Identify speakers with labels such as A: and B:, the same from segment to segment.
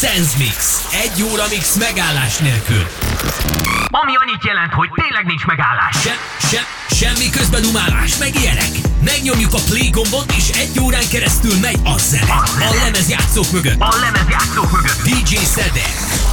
A: Sense Mix. Egy óra mix megállás nélkül.
B: Ami annyit jelent, hogy tényleg nincs megállás.
A: Se, se, semmi közben umálás, meg ilyenek. Megnyomjuk a play gombot, és egy órán keresztül megy a zene. A lemezjátszók mögött.
B: A lemezjátszók mögött.
A: DJ Szedek.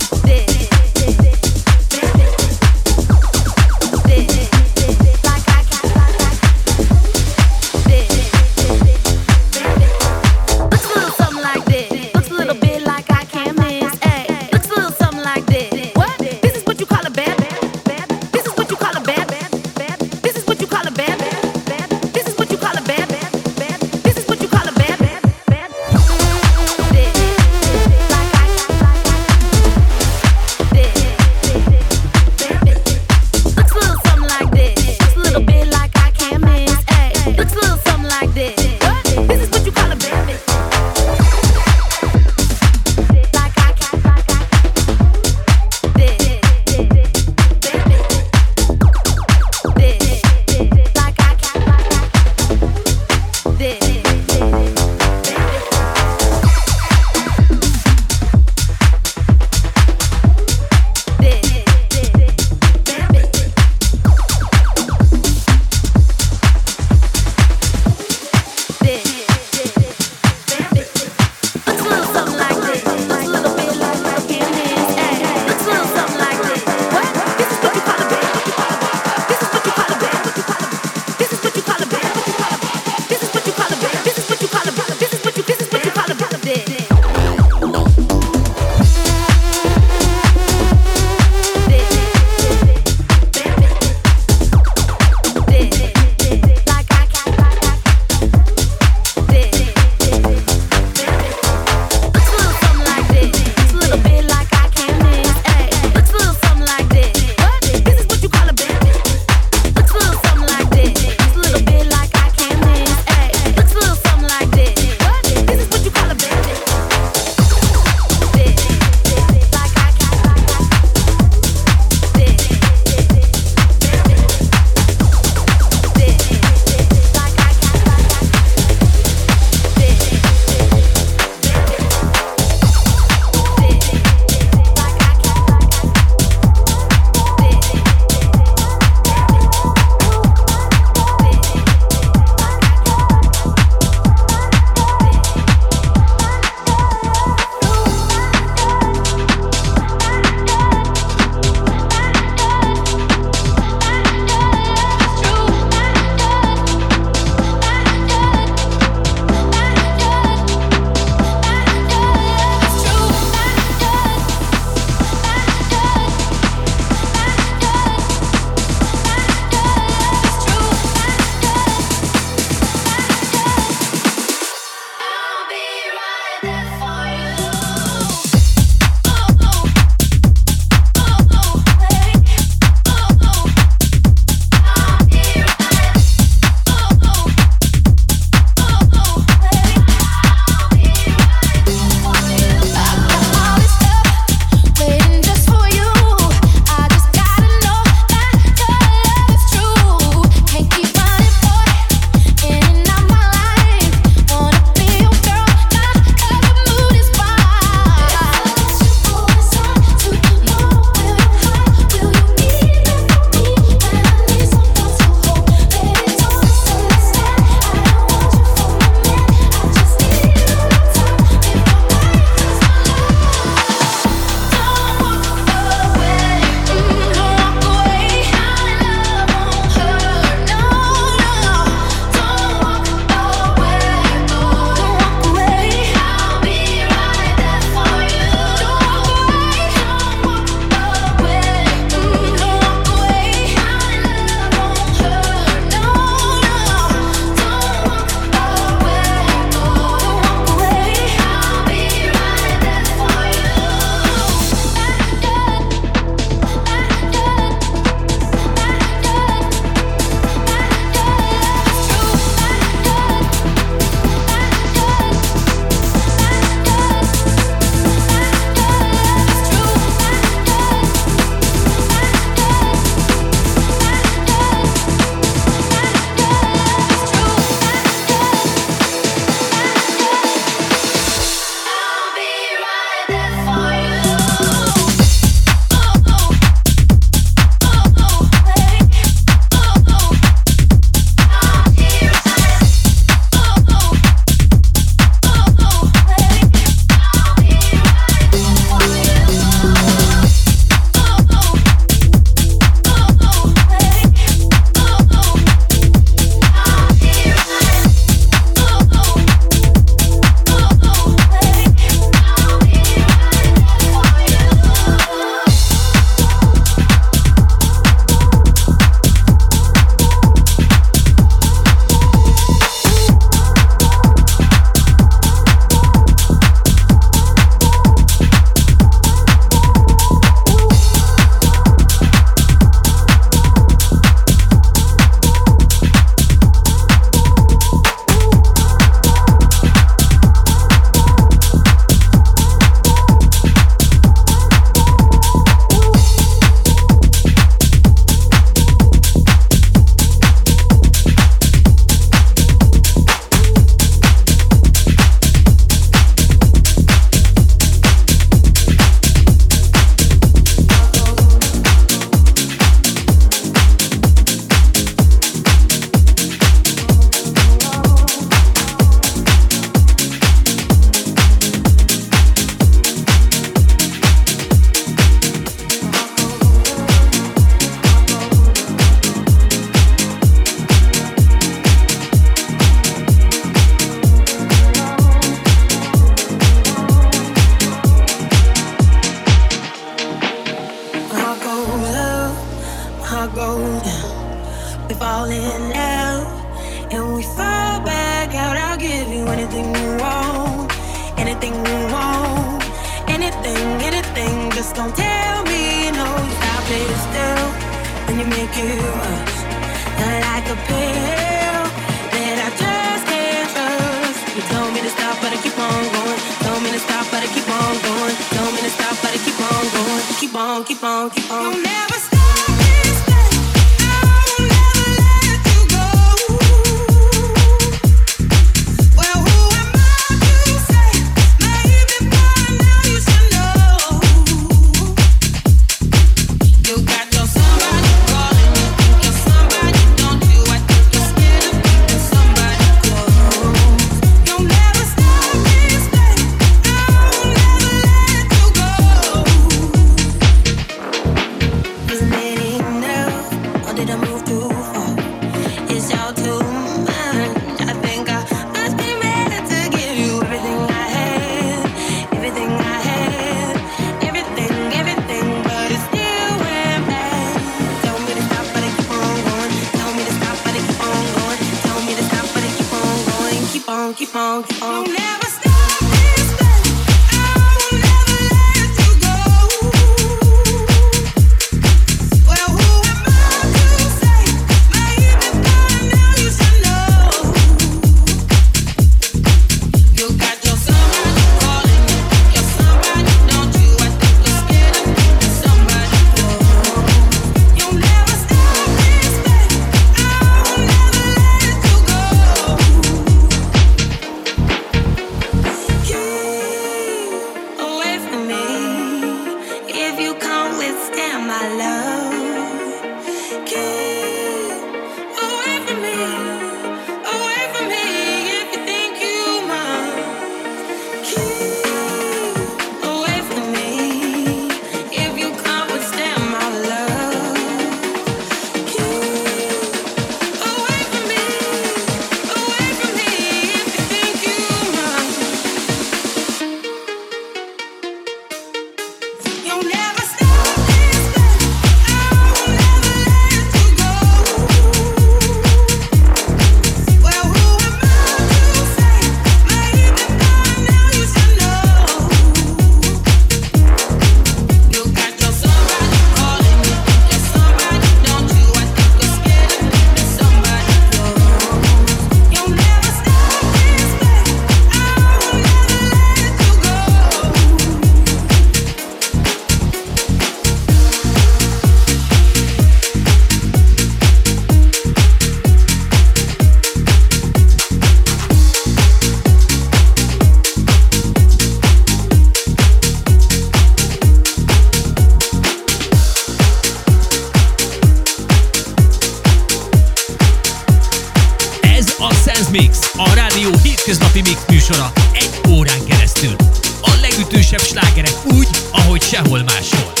C: Mix, a rádió hétköznapi mix műsora egy órán keresztül. A legütősebb slágerek úgy, ahogy sehol máshol.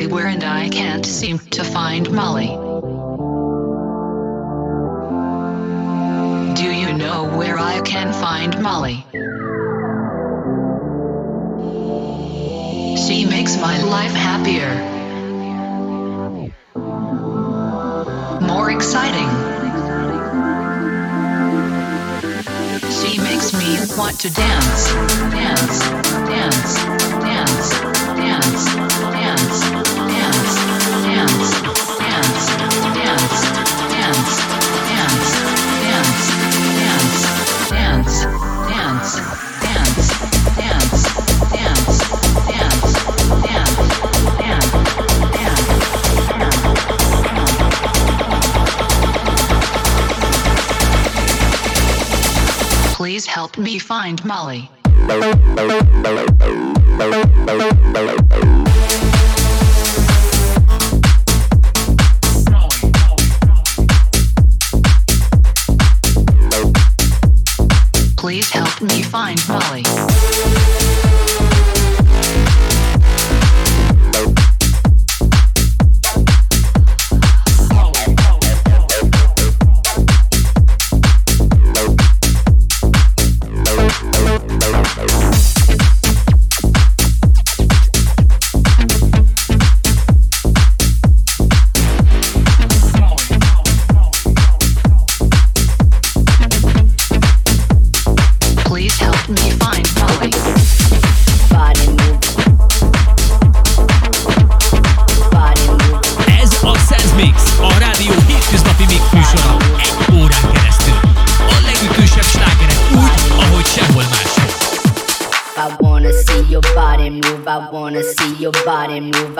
C: everywhere and I can't seem to find Molly. Do you know where I can find Molly? She makes my life happier. More exciting. She makes me want to dance, dance, dance, dance, dance, dance. me find Molly. Please help me find Molly.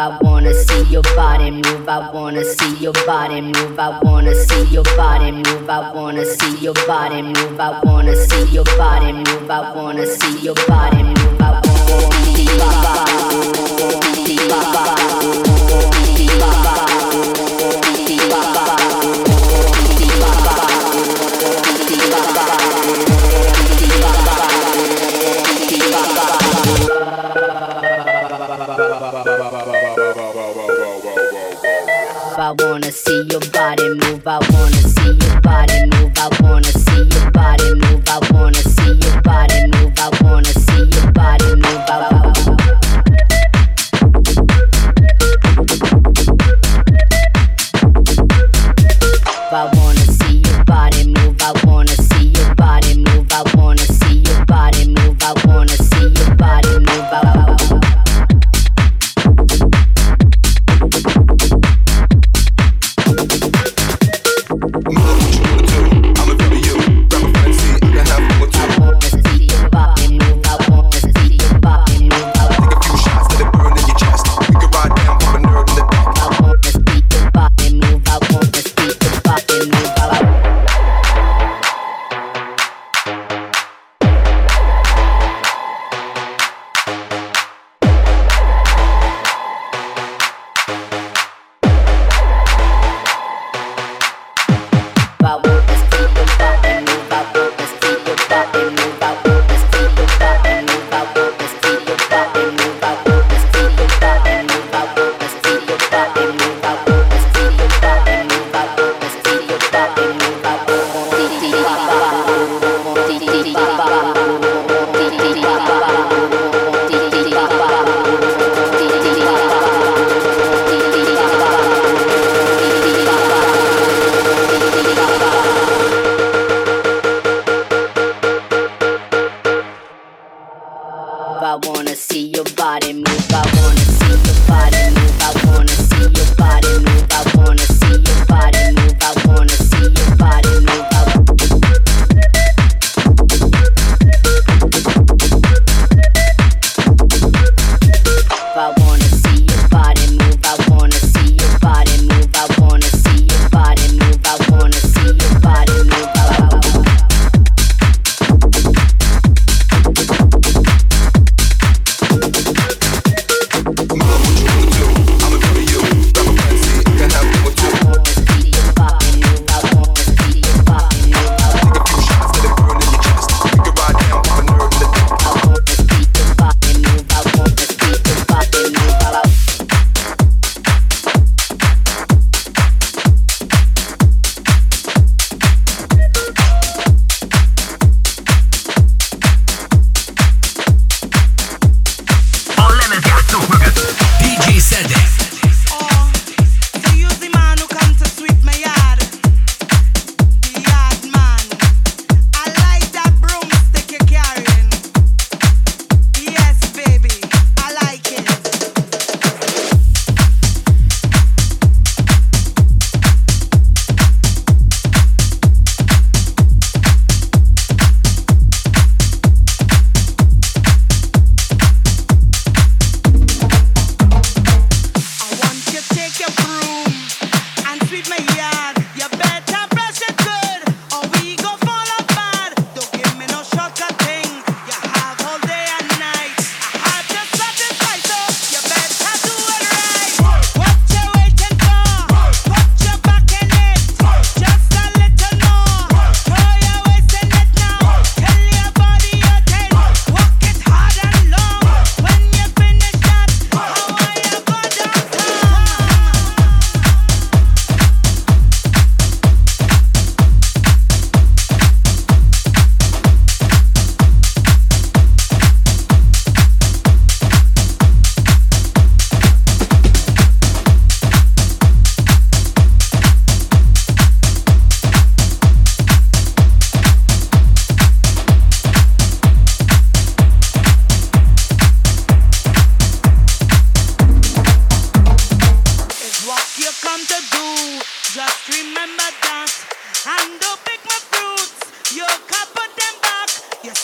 D: I wanna see your body move. I wanna see your body move. I wanna see your body move. I wanna see your body move. I wanna see your body move. I wanna see your body move. I wanna see your body move. your body move. I wanna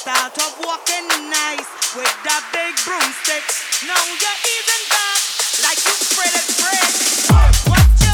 A: Start up
E: walking nice with that big broomstick. Now you're even back like you spread it bread. What?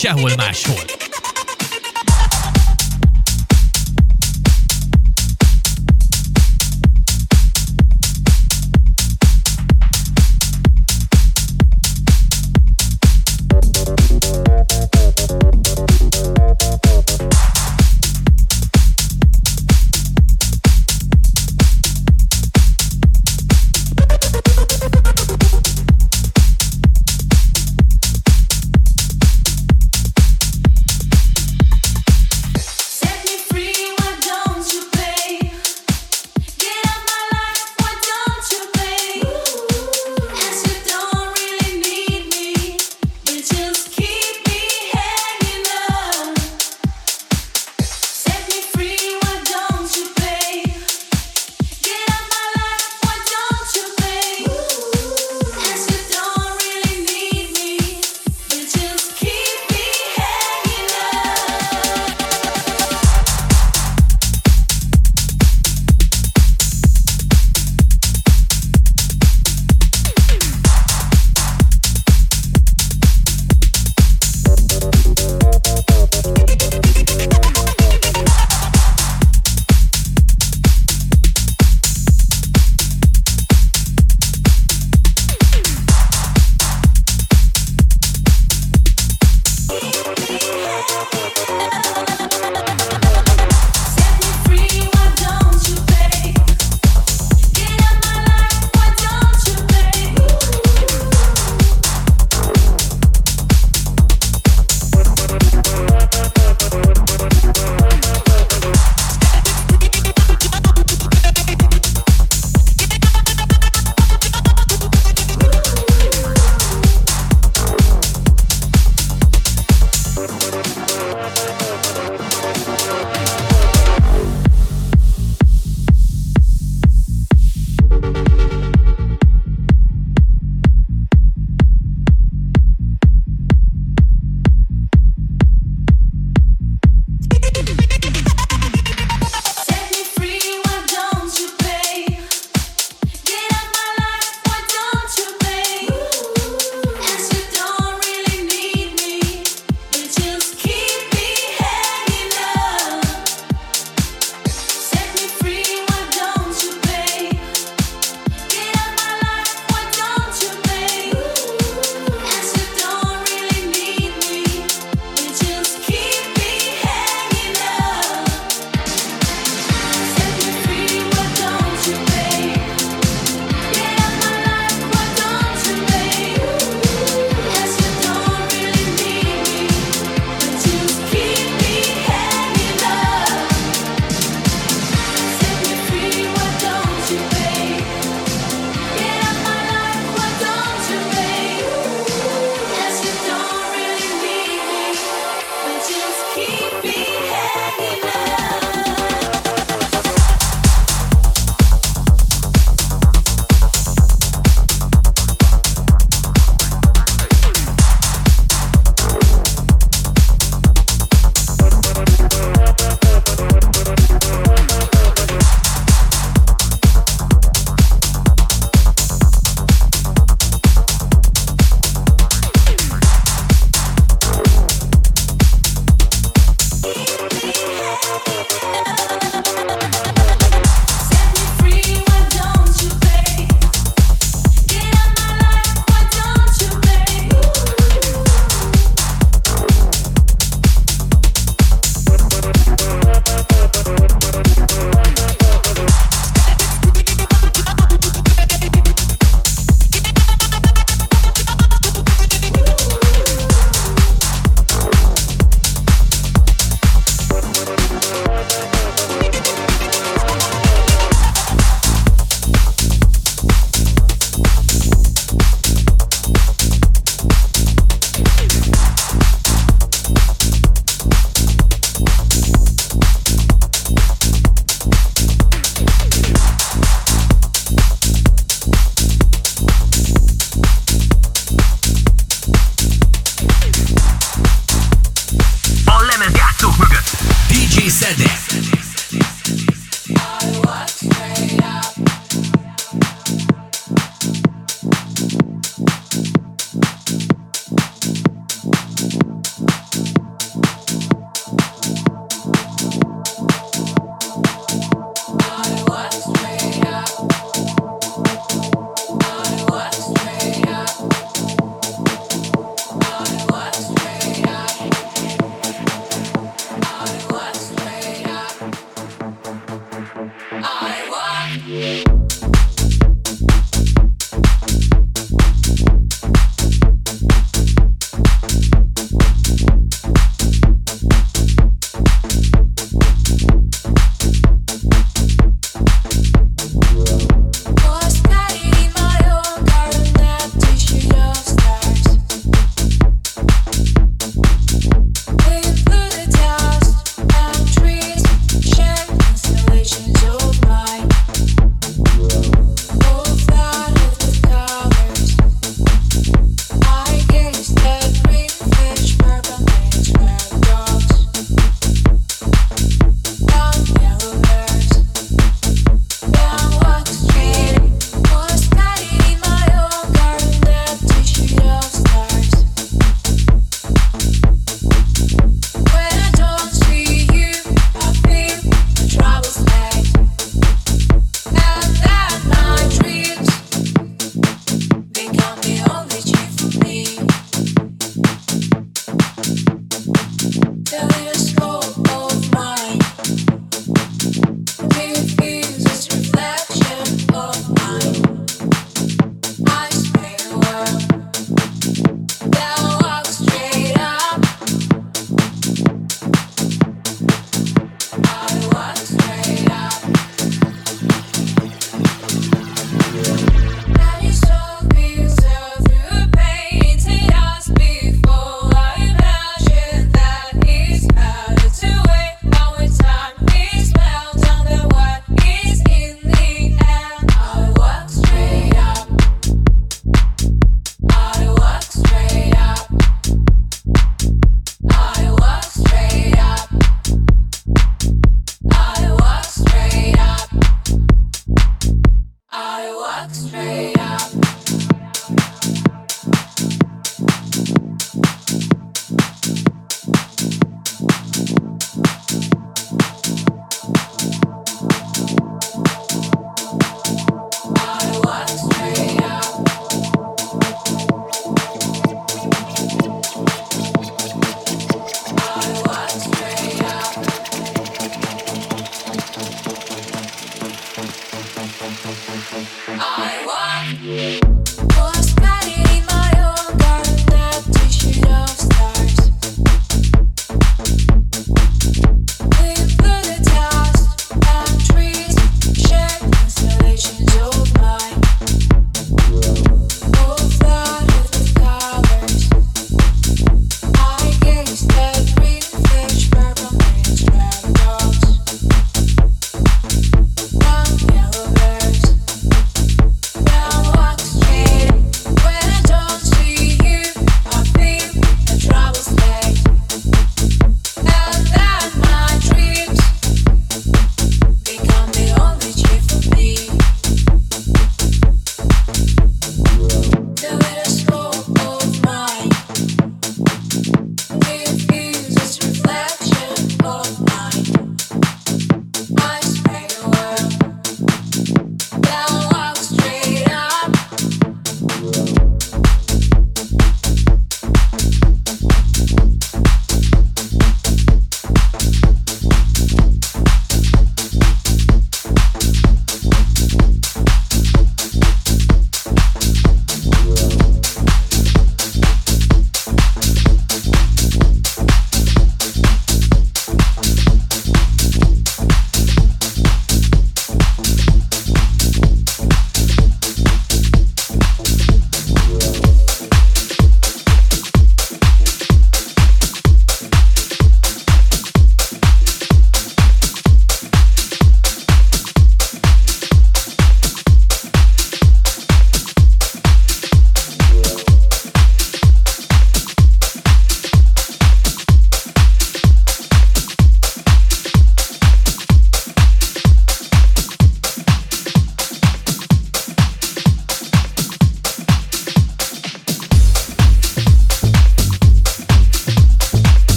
E: Sehol máshol.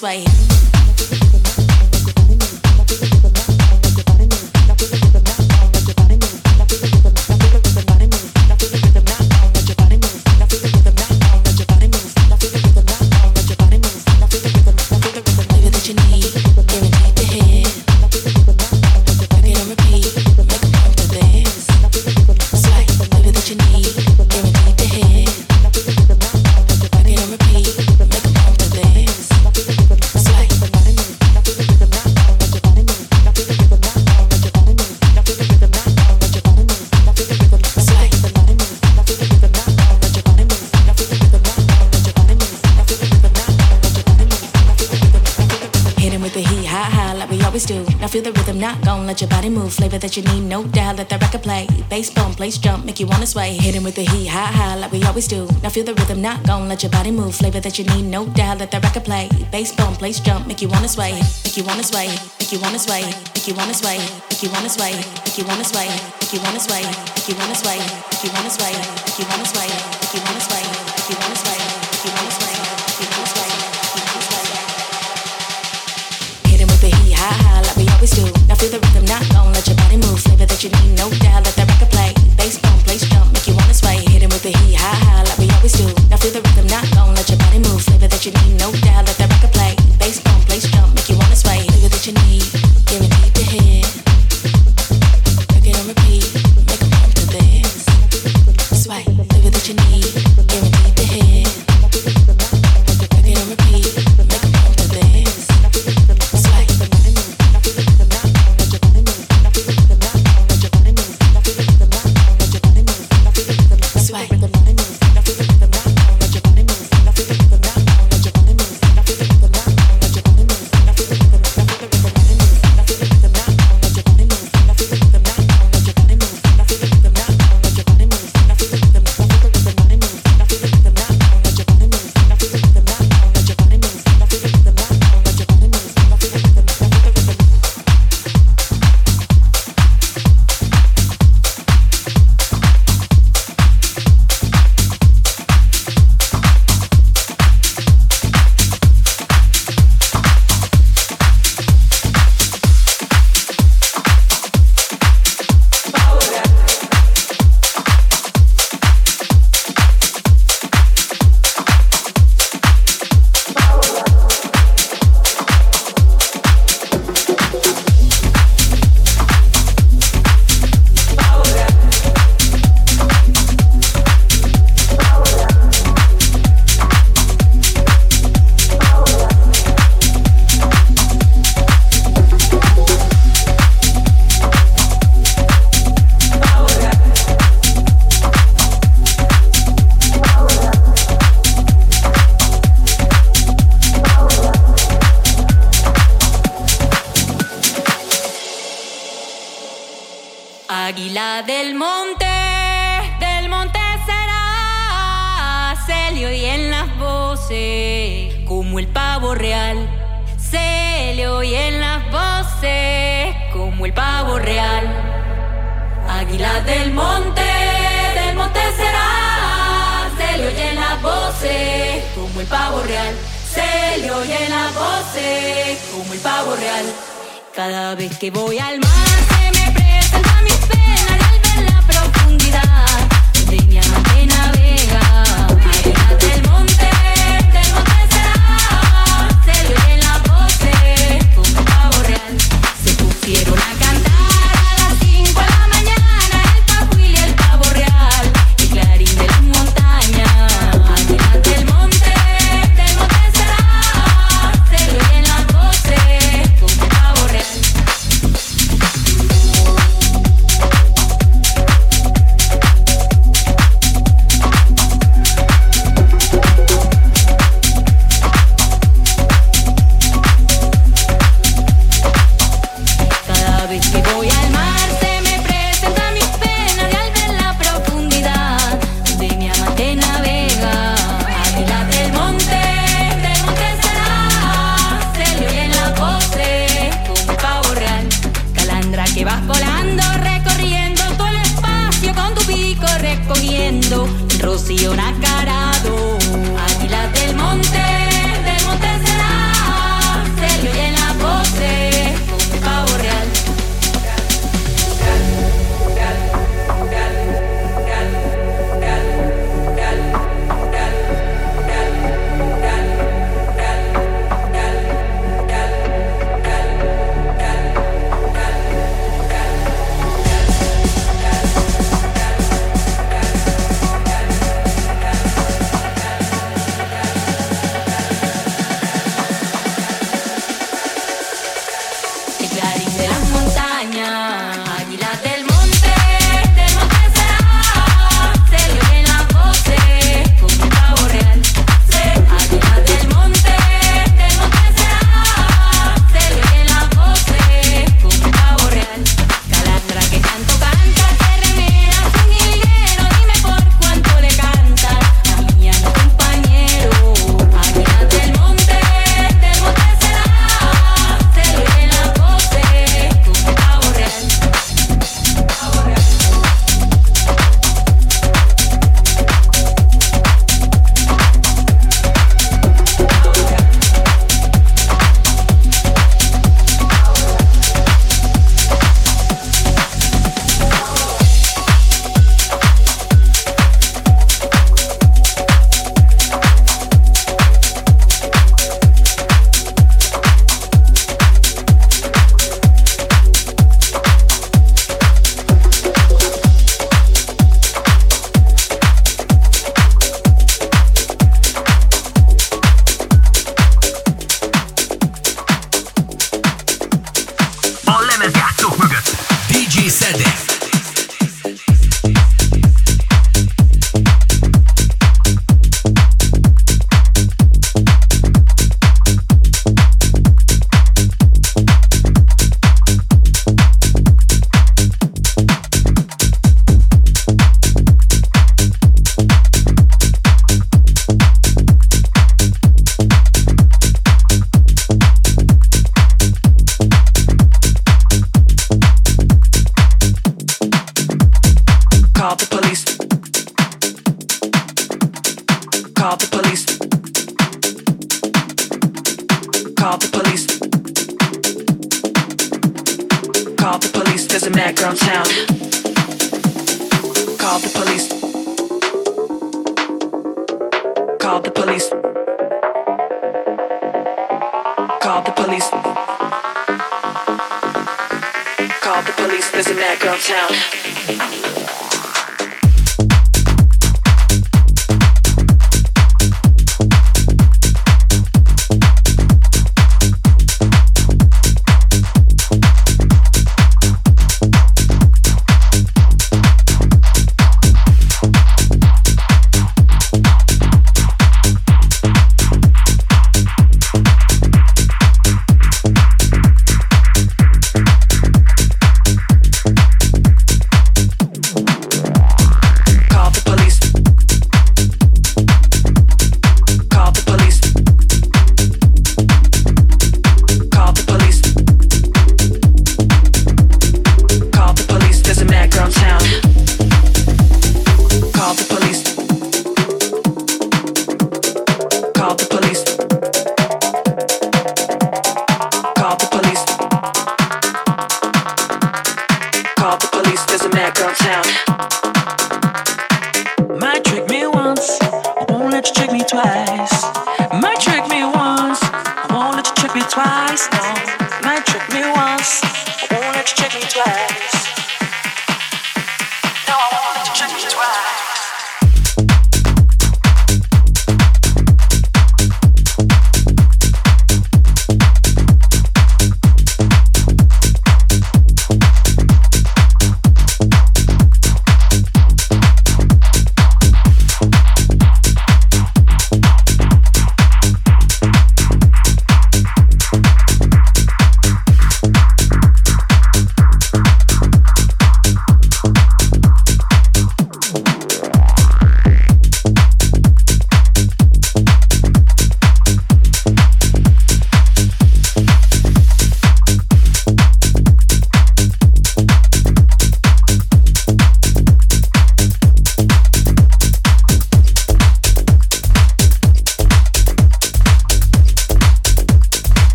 E: this way. like a play. Bass bump, place jump, make you wanna sway. Hitting with the heat, high, high, like we always do. Now feel the rhythm, not gon' let your body move. Flavor that you need, no doubt, let the record play. Bass bump, place jump. Make you wanna sway, make you wanna sway, make you wanna sway, make you wanna sway, make you wanna sway, make you wanna sway, make you wanna sway, make you wanna sway, make you wanna sway, make you wanna sway, make you wanna sway.
F: pavo real. Se le oye la voz eh, como el pavo real. Cada vez que voy al mar se me presenta mis penas.
G: eyes.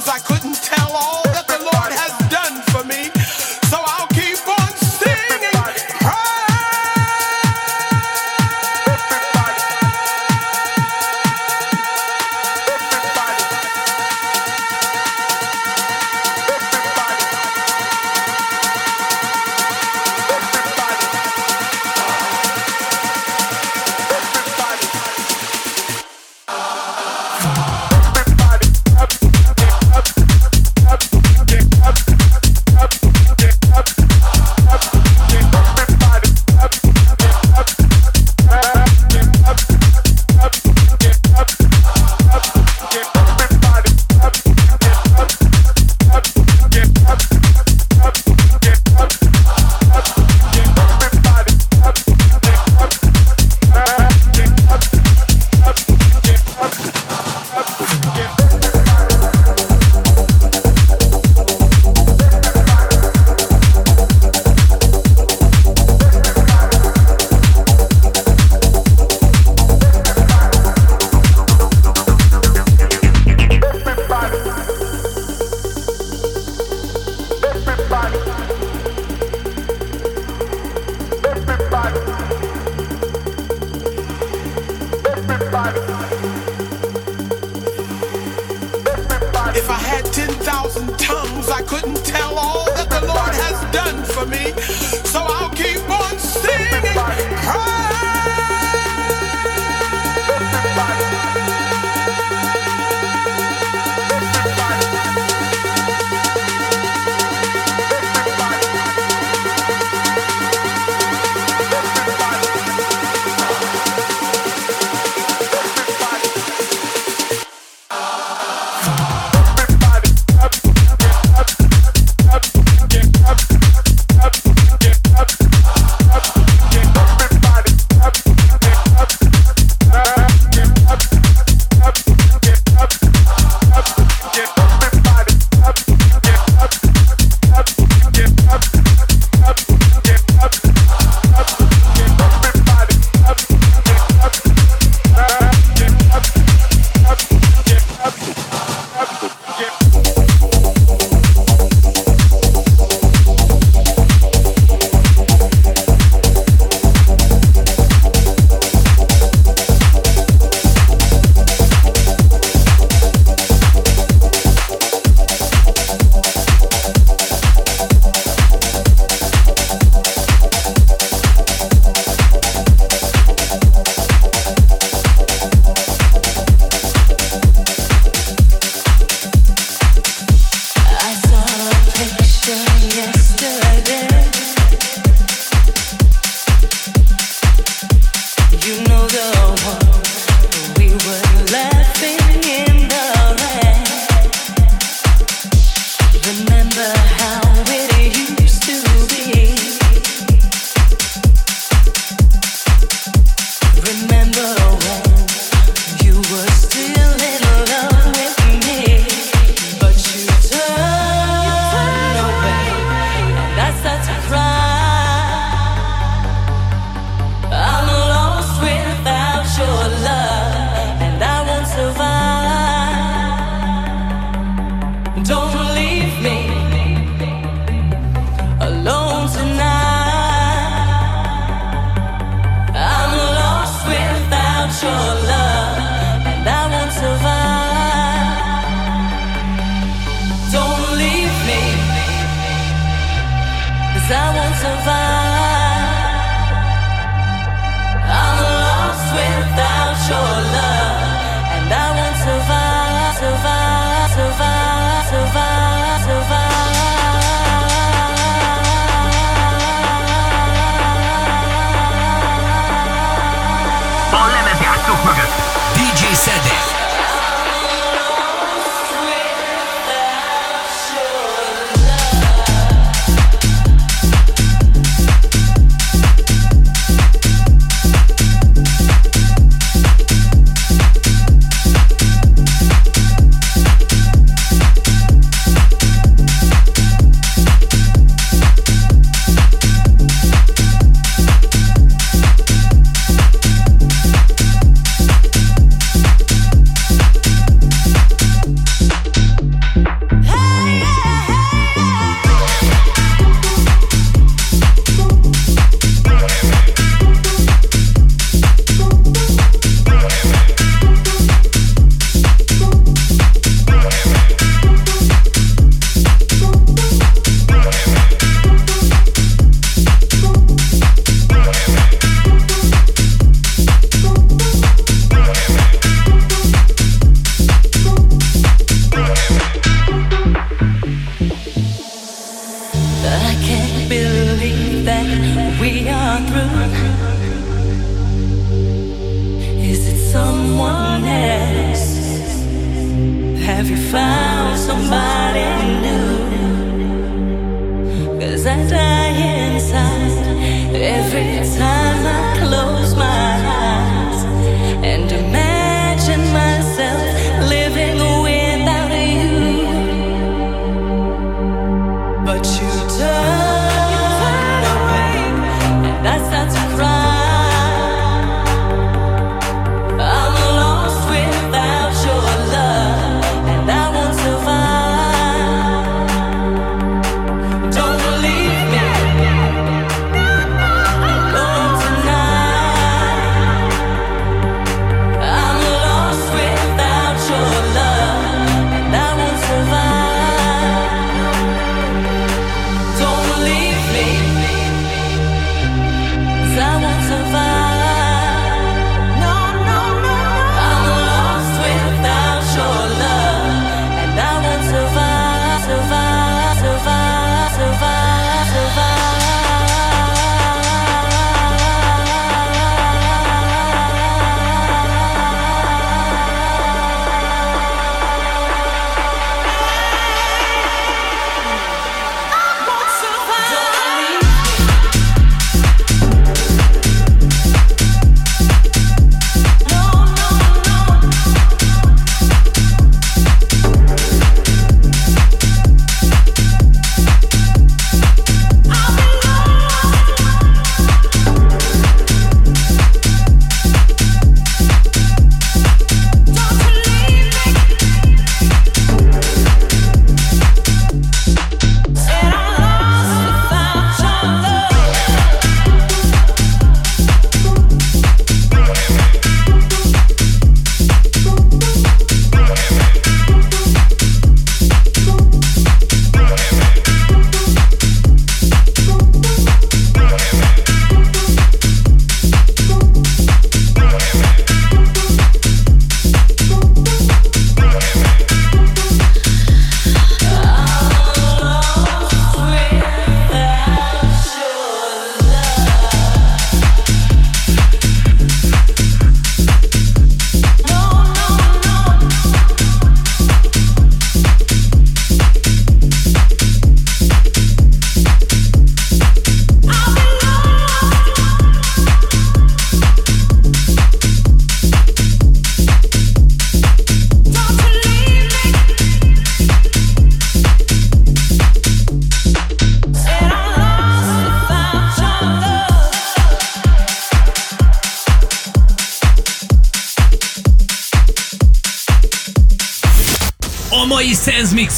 G: things I
F: couldn't tell all.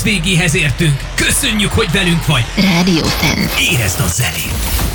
F: végéhez értünk. Köszönjük, hogy velünk vagy.
H: Rádió Fem.
F: Érezd a zenét.